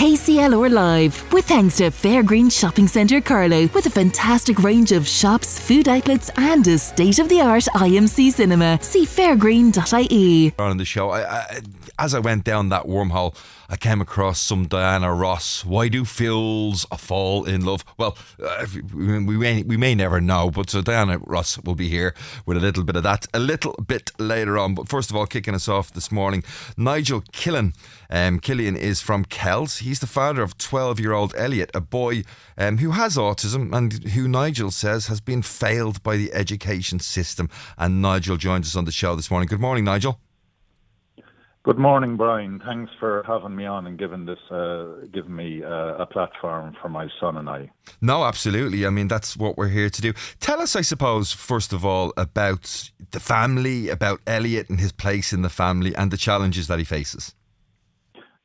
KCLR Live, with thanks to Fairgreen Shopping Centre Carlow, with a fantastic range of shops, food outlets, and a state of the art IMC cinema. See fairgreen.ie. On the show, I, I, as I went down that wormhole, I came across some Diana Ross. Why do fools fall in love? Well, uh, we, may, we may never know, but so Diana Ross will be here with a little bit of that a little bit later on. But first of all, kicking us off this morning, Nigel Killian. Um, Killian is from Kells. He's the father of 12 year old Elliot, a boy um, who has autism and who Nigel says has been failed by the education system. And Nigel joins us on the show this morning. Good morning, Nigel. Good morning, Brian. Thanks for having me on and giving this, uh, giving me uh, a platform for my son and I. No, absolutely. I mean, that's what we're here to do. Tell us, I suppose, first of all, about the family, about Elliot and his place in the family, and the challenges that he faces.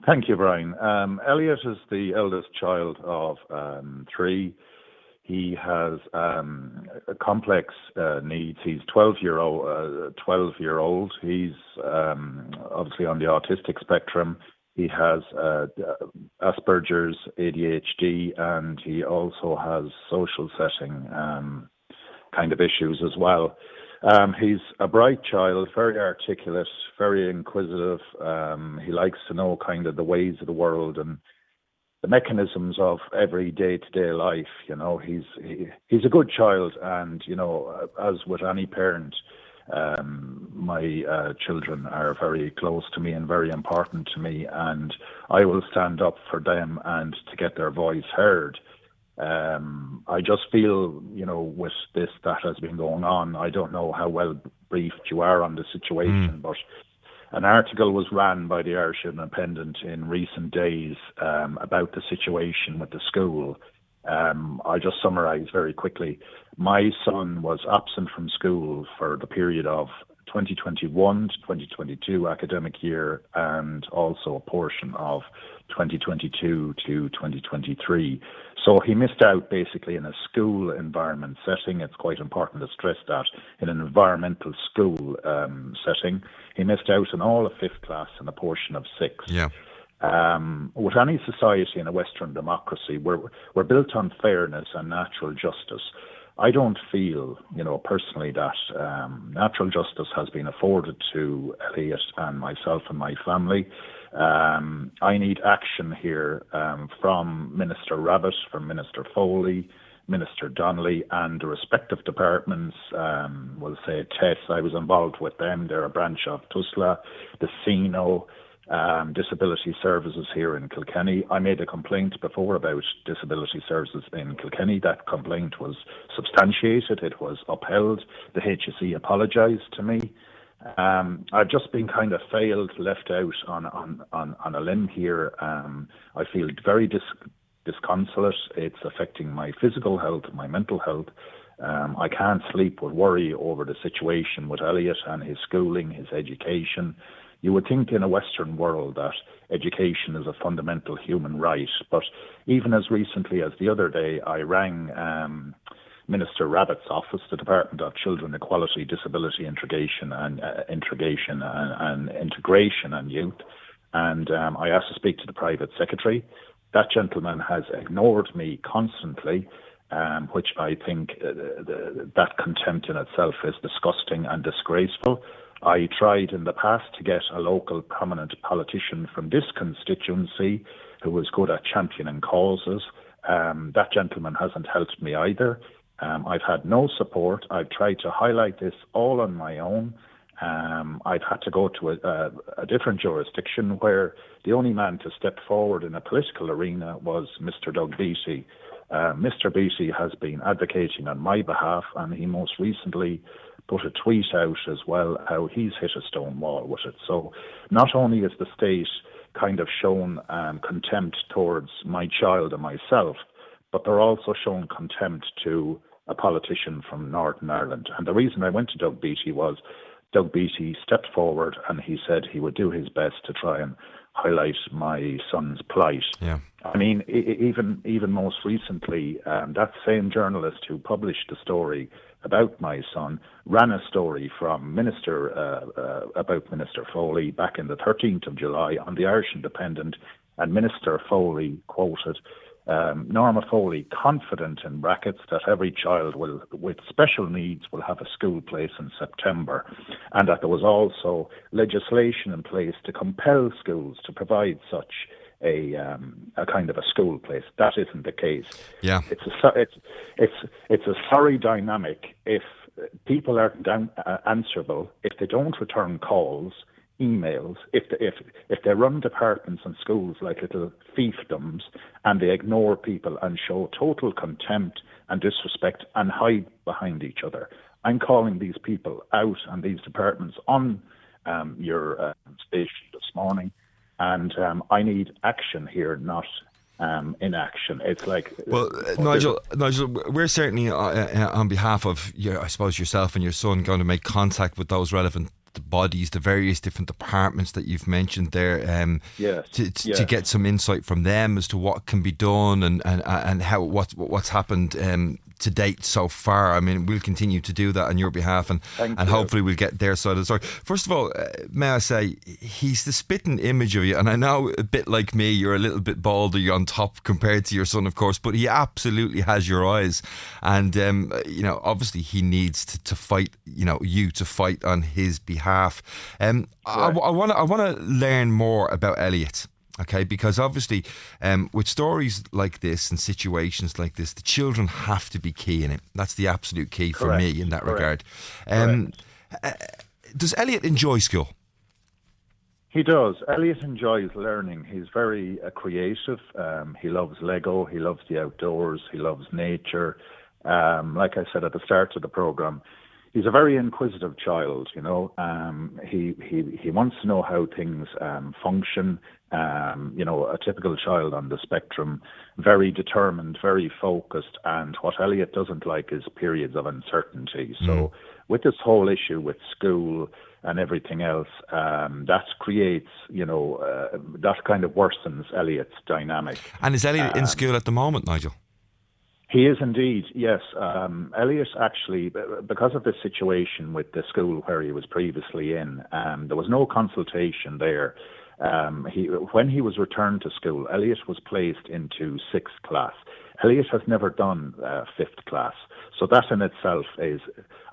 Thank you, Brian. Um, Elliot is the eldest child of um, three. He has um, complex uh, needs. He's 12 year old. Uh, 12 year old. He's um, obviously on the autistic spectrum. He has uh, Asperger's, ADHD, and he also has social setting um, kind of issues as well. Um, he's a bright child, very articulate, very inquisitive. Um, he likes to know kind of the ways of the world and the mechanisms of every day to day life. You know, he's he, he's a good child, and you know, as with any parent, um, my uh, children are very close to me and very important to me, and I will stand up for them and to get their voice heard. Um, I just feel, you know, with this that has been going on, I don't know how well briefed you are on the situation, mm. but an article was ran by the Irish Independent in recent days um, about the situation with the school. Um, I'll just summarise very quickly. My son was absent from school for the period of 2021 to 2022 academic year and also a portion of 2022 to 2023. So he missed out basically in a school environment setting. It's quite important to stress that in an environmental school um, setting, he missed out in all of fifth class and a portion of sixth. Yeah. Um, with any society in a Western democracy, we're we're built on fairness and natural justice. I don't feel, you know, personally that um, natural justice has been afforded to Elliot and myself and my family. Um, I need action here um, from Minister Rabbitte, from Minister Foley, Minister Donnelly, and the respective departments. Um, we'll say TESS, I was involved with them. They're a branch of TUSLA, the CINO, um, disability services here in Kilkenny. I made a complaint before about disability services in Kilkenny. That complaint was substantiated, it was upheld. The HSE apologised to me. Um, I've just been kind of failed, left out on on on, on a limb here. Um, I feel very dis- disconsolate. It's affecting my physical health, my mental health. Um, I can't sleep with worry over the situation with Elliot and his schooling, his education. You would think in a Western world that education is a fundamental human right, but even as recently as the other day, I rang. Um, Minister Rabbitte's office, the Department of Children Equality, Disability Integration and uh, Integration and, and, Integration and Youth, and um, I asked to speak to the private secretary. That gentleman has ignored me constantly, um, which I think uh, the, that contempt in itself is disgusting and disgraceful. I tried in the past to get a local prominent politician from this constituency who was good at championing causes. Um, that gentleman hasn't helped me either. Um, I've had no support. I've tried to highlight this all on my own. Um, I've had to go to a, a, a, different jurisdiction where the only man to step forward in a political arena was Mr. Doug Beattie. Uh, Mr. Beattie has been advocating on my behalf, and he most recently put a tweet out as well how he's hit a stone wall with it. So not only is the state kind of shown um, contempt towards my child and myself, but they're also showing contempt to a politician from Northern Ireland. And the reason I went to Doug Beattie was Doug Beattie stepped forward and he said he would do his best to try and highlight my son's plight. Yeah. I mean, even even most recently, um, that same journalist who published the story about my son ran a story from Minister uh, uh, about Minister Foley back in the 13th of July on the Irish Independent And Minister Foley quoted um, Norma Foley confident in brackets that every child will, with special needs will have a school place in September, and that there was also legislation in place to compel schools to provide such a um, a kind of a school place. That isn't the case. Yeah, it's a it's it's it's a sorry dynamic if people aren't down, uh, answerable if they don't return calls emails if if if they run departments and schools like little fiefdoms and they ignore people and show total contempt and disrespect and hide behind each other. I'm calling these people out and these departments on um, your uh, station this morning, and um, I need action here, not um, inaction. It's like well, uh, Nigel. Nigel, we're certainly uh, uh, on behalf of, your, I suppose, yourself and your son going to make contact with those relevant the bodies, the various different departments that you've mentioned there, um, yes, to, to, yes. to, get some insight from them as to what can be done and and, and how what what's happened um, to date so far. I mean, we'll continue to do that on your behalf, and Thank and you. hopefully we'll get their side of the story. First of all, uh, may I say he's the spitting image of you, and I know a bit like me, you're a little bit balder you're on top compared to your son, of course, but he absolutely has your eyes, and um, you know, obviously he needs to, to fight, you know, you to fight on his behalf. Um, right. I want to I want to learn more about Elliot. Okay, because obviously, um, with stories like this and situations like this, the children have to be key in it. That's the absolute key for Correct. me in that Correct. regard. Um, uh, does Elliot enjoy school? He does. Elliot enjoys learning. He's very uh, creative. Um, he loves Lego. He loves the outdoors. He loves nature. Um, like I said at the start of the program, he's a very inquisitive child. You know, um, he he he wants to know how things um, function. Um, you know, a typical child on the spectrum, very determined, very focused, and what Elliot doesn't like is periods of uncertainty. So, mm. with this whole issue with school and everything else, um, that creates, you know, uh, that kind of worsens Elliot's dynamic. And is Elliot in um, school at the moment, Nigel? He is indeed, yes. Um, Elliot actually, because of the situation with the school where he was previously in, um, there was no consultation there. Um, he, when he was returned to school, Elliot was placed into sixth class. Elliot has never done uh, fifth class, so that in itself is,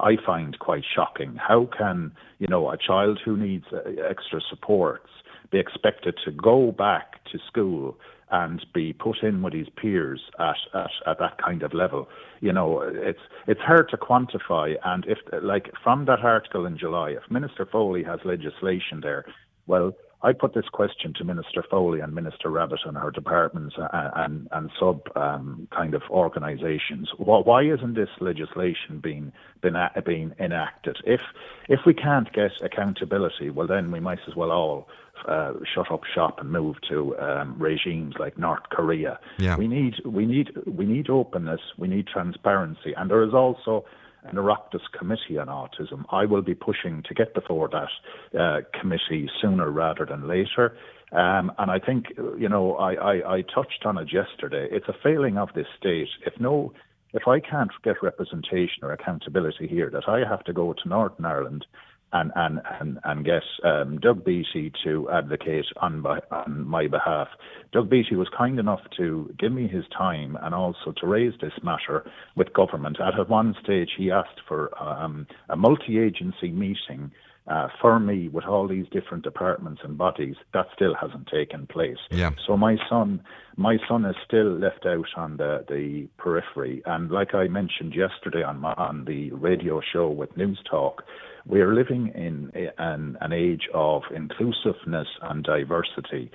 I find, quite shocking. How can you know a child who needs uh, extra supports be expected to go back to school and be put in with his peers at, at, at that kind of level. You know, it's it's hard to quantify. And if, like, from that article in July, if Minister Foley has legislation there, well, I put this question to Minister Foley and Minister Rabbitte and her departments and, and, and sub um, kind of organisations. Why isn't this legislation being, been, being enacted? If, if we can't get accountability, well, then we might as well all uh, shut up shop and move to um, regimes like North Korea. Yeah. We need we need we need openness. We need transparency, and there is also an Oireachtas committee on autism. I will be pushing to get before that uh, committee sooner rather than later. Um, and I think, you know, I, I, I touched on it yesterday. It's a failing of this state. If no, if I can't get representation or accountability here, that I have to go to Northern Ireland and and and, and get um, Doug Beattie to advocate on my, on my behalf. Doug Beattie was kind enough to give me his time and also to raise this matter with government. At one stage, he asked for um, a multi-agency meeting uh, for me with all these different departments and bodies, that still hasn't taken place. Yeah. So my son, my son is still left out on the, the periphery. And like I mentioned yesterday on my, on the radio show with News Talk, we are living in an, an age of inclusiveness and diversity,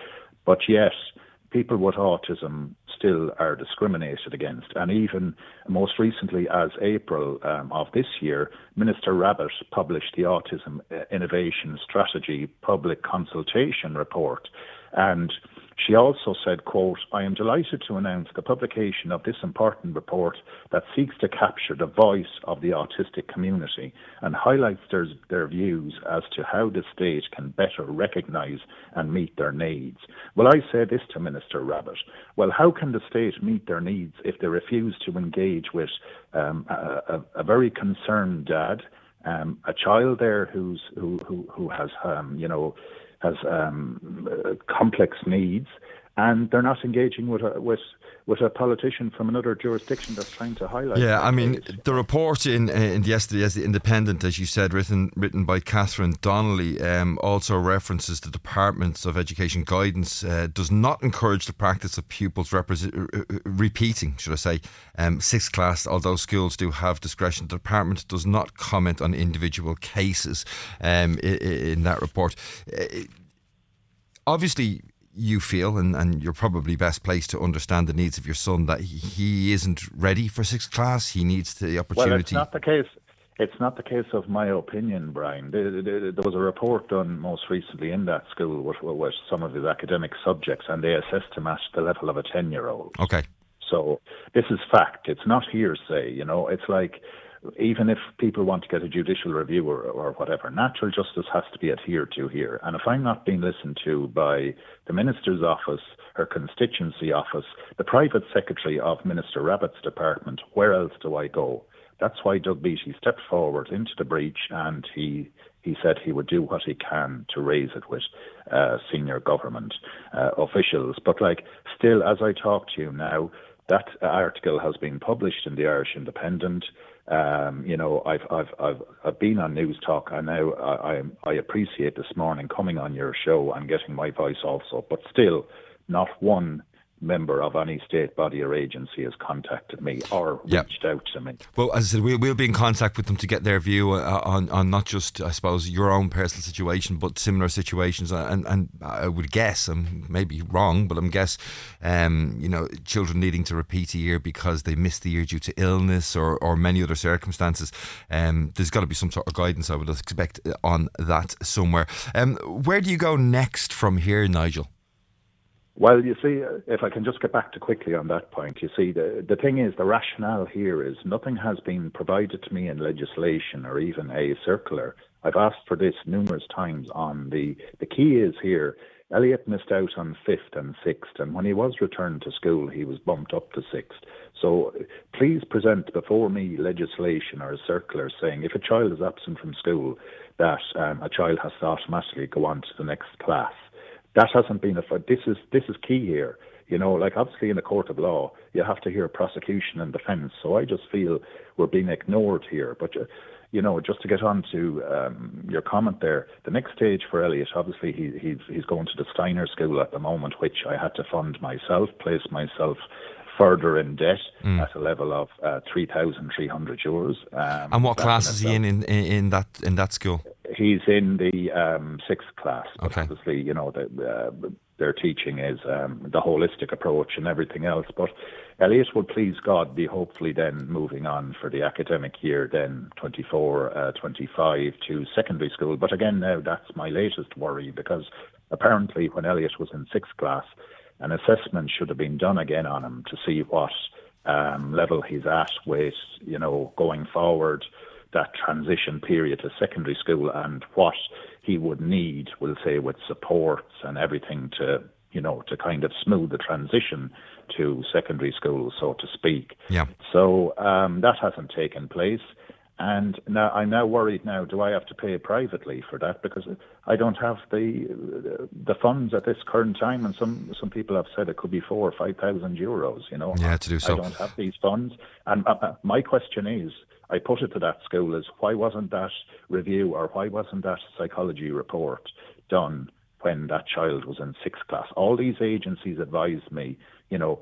but yet people with autism still are discriminated against. And even most recently, as April um, of this year, Minister Rabbitte published the Autism Innovation Strategy Public Consultation Report. And she also said, quote, I am delighted to announce the publication of this important report that seeks to capture the voice of the autistic community and highlights their, their views as to how the state can better recognise and meet their needs. Well, I say this to Minister Rabbitte. Well, how can the state meet their needs if they refuse to engage with um, a, a, a very concerned dad, um, a child there who's who who, who has um, you know has um, complex needs, and they're not engaging with a, with with a politician from another jurisdiction that's trying to highlight. Yeah, I mean, case. the report in in yesterday as the Independent, as you said, written written by Katherine Donnelly, um, also references the Departments of Education guidance uh, does not encourage the practice of pupils represent, uh, uh, repeating, should I say, um, sixth class. Although schools do have discretion, the department does not comment on individual cases um, in, in, that report. Obviously you feel, and, and you're probably best placed to understand the needs of your son, that he, he isn't ready for sixth class. He needs the opportunity. Well, it's not the case. It's not the case of my opinion, Brian. There, there, there was a report done most recently in that school with, with some of his academic subjects, and they assessed him at the level of a 10 year old. Okay. So this is fact. It's not hearsay. You know, it's like even if people want to get a judicial review or, or whatever, natural justice has to be adhered to here. And if I'm not being listened to by the minister's office, her constituency office, the private secretary of Minister Rabbitte's department, where else do I go? That's why Doug Beattie stepped forward into the breach and he he said he would do what he can to raise it with uh, senior government uh, officials. But like, still, as I talk to you now, that article has been published in the Irish Independent. Um, you know, I've I've I've I've been on Newstalk, and now I, I I appreciate this morning coming on your show and getting my voice also. But still, not one member of any state body or agency has contacted me or yep. reached out to me. Well, as I said, we'll, we'll be in contact with them to get their view uh, on, on not just, I suppose, your own personal situation, but similar situations. And, and I would guess, I'm maybe wrong, but I'm guess, um, you know, children needing to repeat a year because they missed the year due to illness or, or many other circumstances. Um, there's got to be some sort of guidance, I would expect, on that somewhere. Um, where do you go next from here, Nigel? Well, you see, if I can just get back to quickly on that point, you see, the, the thing is, the rationale here is nothing has been provided to me in legislation or even a circular. I've asked for this numerous times on the, the key is here, Elliot missed out on fifth and sixth, and when he was returned to school, he was bumped up to sixth. So please present before me legislation or a circular saying if a child is absent from school, that um, a child has to automatically go on to the next class that hasn't been a. This is this is key here. You know, like obviously in a court of law, you have to hear prosecution and defence. So I just feel we're being ignored here. But uh, you know, just to get on to um, your comment there, the next stage for Elliot, obviously he, he's he's going to the Steiner School at the moment, which I had to fund myself, place myself further in debt mm. at a level of uh, three thousand three hundred euros. Um, and what class is he in, in in that in that school? He's in the um, sixth class. Okay. Obviously, you know, the, uh, their teaching is um, the holistic approach and everything else. But Elliot will please God be hopefully then moving on for the academic year, then 24, uh, 25 to secondary school. But again, now that's my latest worry because apparently when Elliot was in sixth class, an assessment should have been done again on him to see what um, level he's at with, you know, going forward that transition period to secondary school and what he would need, we'll say, with supports and everything to, you know, to kind of smooth the transition to secondary school, so to speak. Yeah. So um, that hasn't taken place. And now I'm now worried. Now, do I have to pay privately for that because I don't have the the funds at this current time? And some some people have said it could be four or five thousand euros. You know, yeah, to do so. I don't have these funds. And uh, uh, my question is, I put it to that school is why wasn't that review or why wasn't that psychology report done when that child was in sixth class? All these agencies advised me, you know,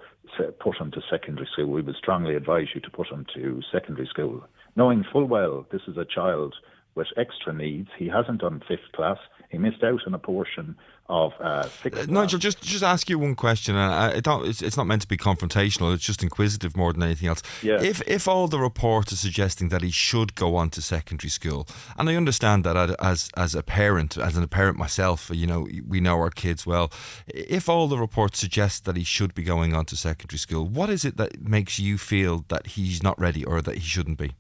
put him to secondary school. We would strongly advise you to put him to secondary school, knowing full well this is a child with extra needs. He hasn't done fifth class. He missed out on a portion of uh, uh, Nigel, just just ask you one question, and I, don't. It's, it's, not meant to be confrontational. It's just inquisitive more than anything else. Yeah. If if all the reports are suggesting that he should go on to secondary school, and I understand that as as a parent, as a parent myself, you know, we know our kids well. If all the reports suggest that he should be going on to secondary school, what is it that makes you feel that he's not ready or that he shouldn't be?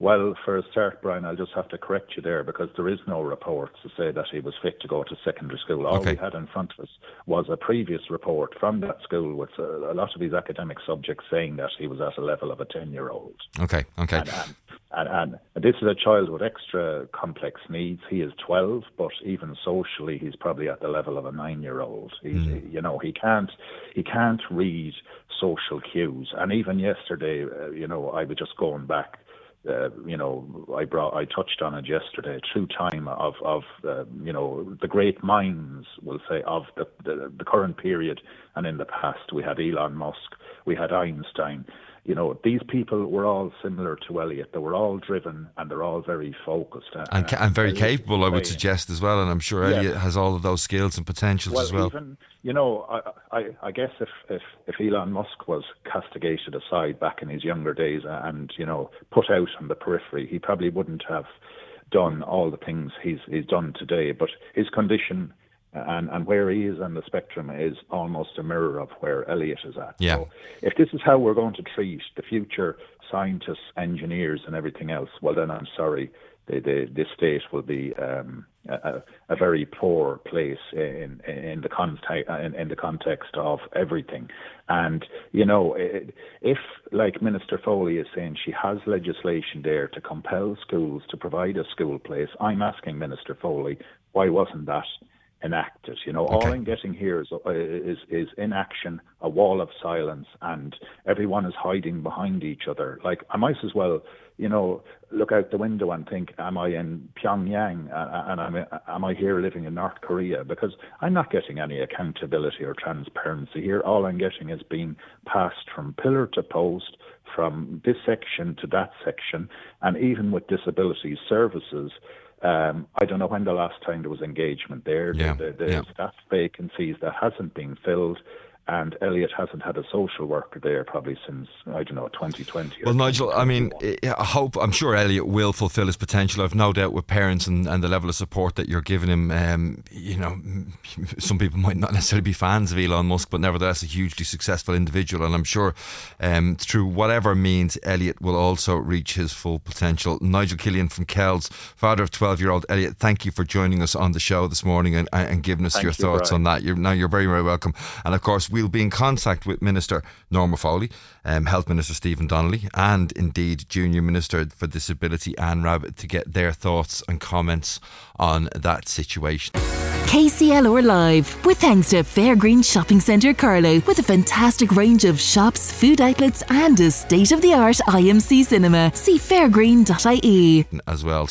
Well, for a start, Brian, I'll just have to correct you there because there is no report to say that he was fit to go to secondary school. All okay. we had in front of us was a previous report from that school with a, a lot of his academic subjects saying that he was at a level of a 10 year old. Okay, okay. And, and and, and this is a child with extra complex needs. He is 12, but even socially, he's probably at the level of a nine-year-old. Mm. you know, he can't he can't read social cues. And even yesterday, uh, you know, I was just going back. Uh, you know, I brought, I touched on it yesterday. True time of of uh, you know the great minds, we'll say, of the, the the current period and in the past. We had Elon Musk, we had Einstein, you know, these people were all similar to Elliot. They were all driven and they're all very focused. And, and very Elliot capable, I would suggest, as well. And I'm sure Elliot has all of those skills and potentials well, as well. Even, you know, I, I, I guess if, if, if Elon Musk was castigated aside back in his younger days and, you know, put out on the periphery, he probably wouldn't have done all the things he's, he's done today. But his condition and, and where he is on the spectrum is almost a mirror of where Elliot is at. Yeah. So if this is how we're going to treat the future scientists, engineers, and everything else, well, then I'm sorry, the, the, this state will be um, a, a, very poor place in, in the context in, in, the context of everything. And you know, if like Minister Foley is saying, she has legislation there to compel schools to provide a school place. I'm asking Minister Foley, why wasn't that? Enacted. You know, okay. all I'm getting here is, is is inaction, a wall of silence, and everyone is hiding behind each other. Like I might as well, you know, look out the window and think, am I in Pyongyang and am I, am I here living in North Korea? Because I'm not getting any accountability or transparency here. All I'm getting is being passed from pillar to post, from this section to that section, and even with disability services um, I don't know when the last time there was engagement there. Yeah. The, the, the yeah. staff vacancies that hasn't been filled and Elliot hasn't had a social worker there probably since I don't know 2020. Well, Nigel, I mean, I hope I'm sure Elliot will fulfil his potential. I've no doubt with parents and, and the level of support that you're giving him. Um, you know, some people might not necessarily be fans of Elon Musk, but nevertheless a hugely successful individual, and I'm sure um, through whatever means Elliot will also reach his full potential. Nigel Killian from Kells, father of 12 year old Elliot, thank you for joining us on the show this morning and, and giving us thank your you, thoughts Brian. on that. You're now you're very very welcome, and of course we'll be in contact with Minister Norma Foley, um, Health Minister Stephen Donnelly, and indeed Junior Minister for Disability Anne Rabbitte to get their thoughts and comments on that situation. KCLR Live, with thanks to Fairgreen Shopping Centre Carlow, with a fantastic range of shops, food outlets, and a state of the art IMC cinema. See fairgreen.ie. As well,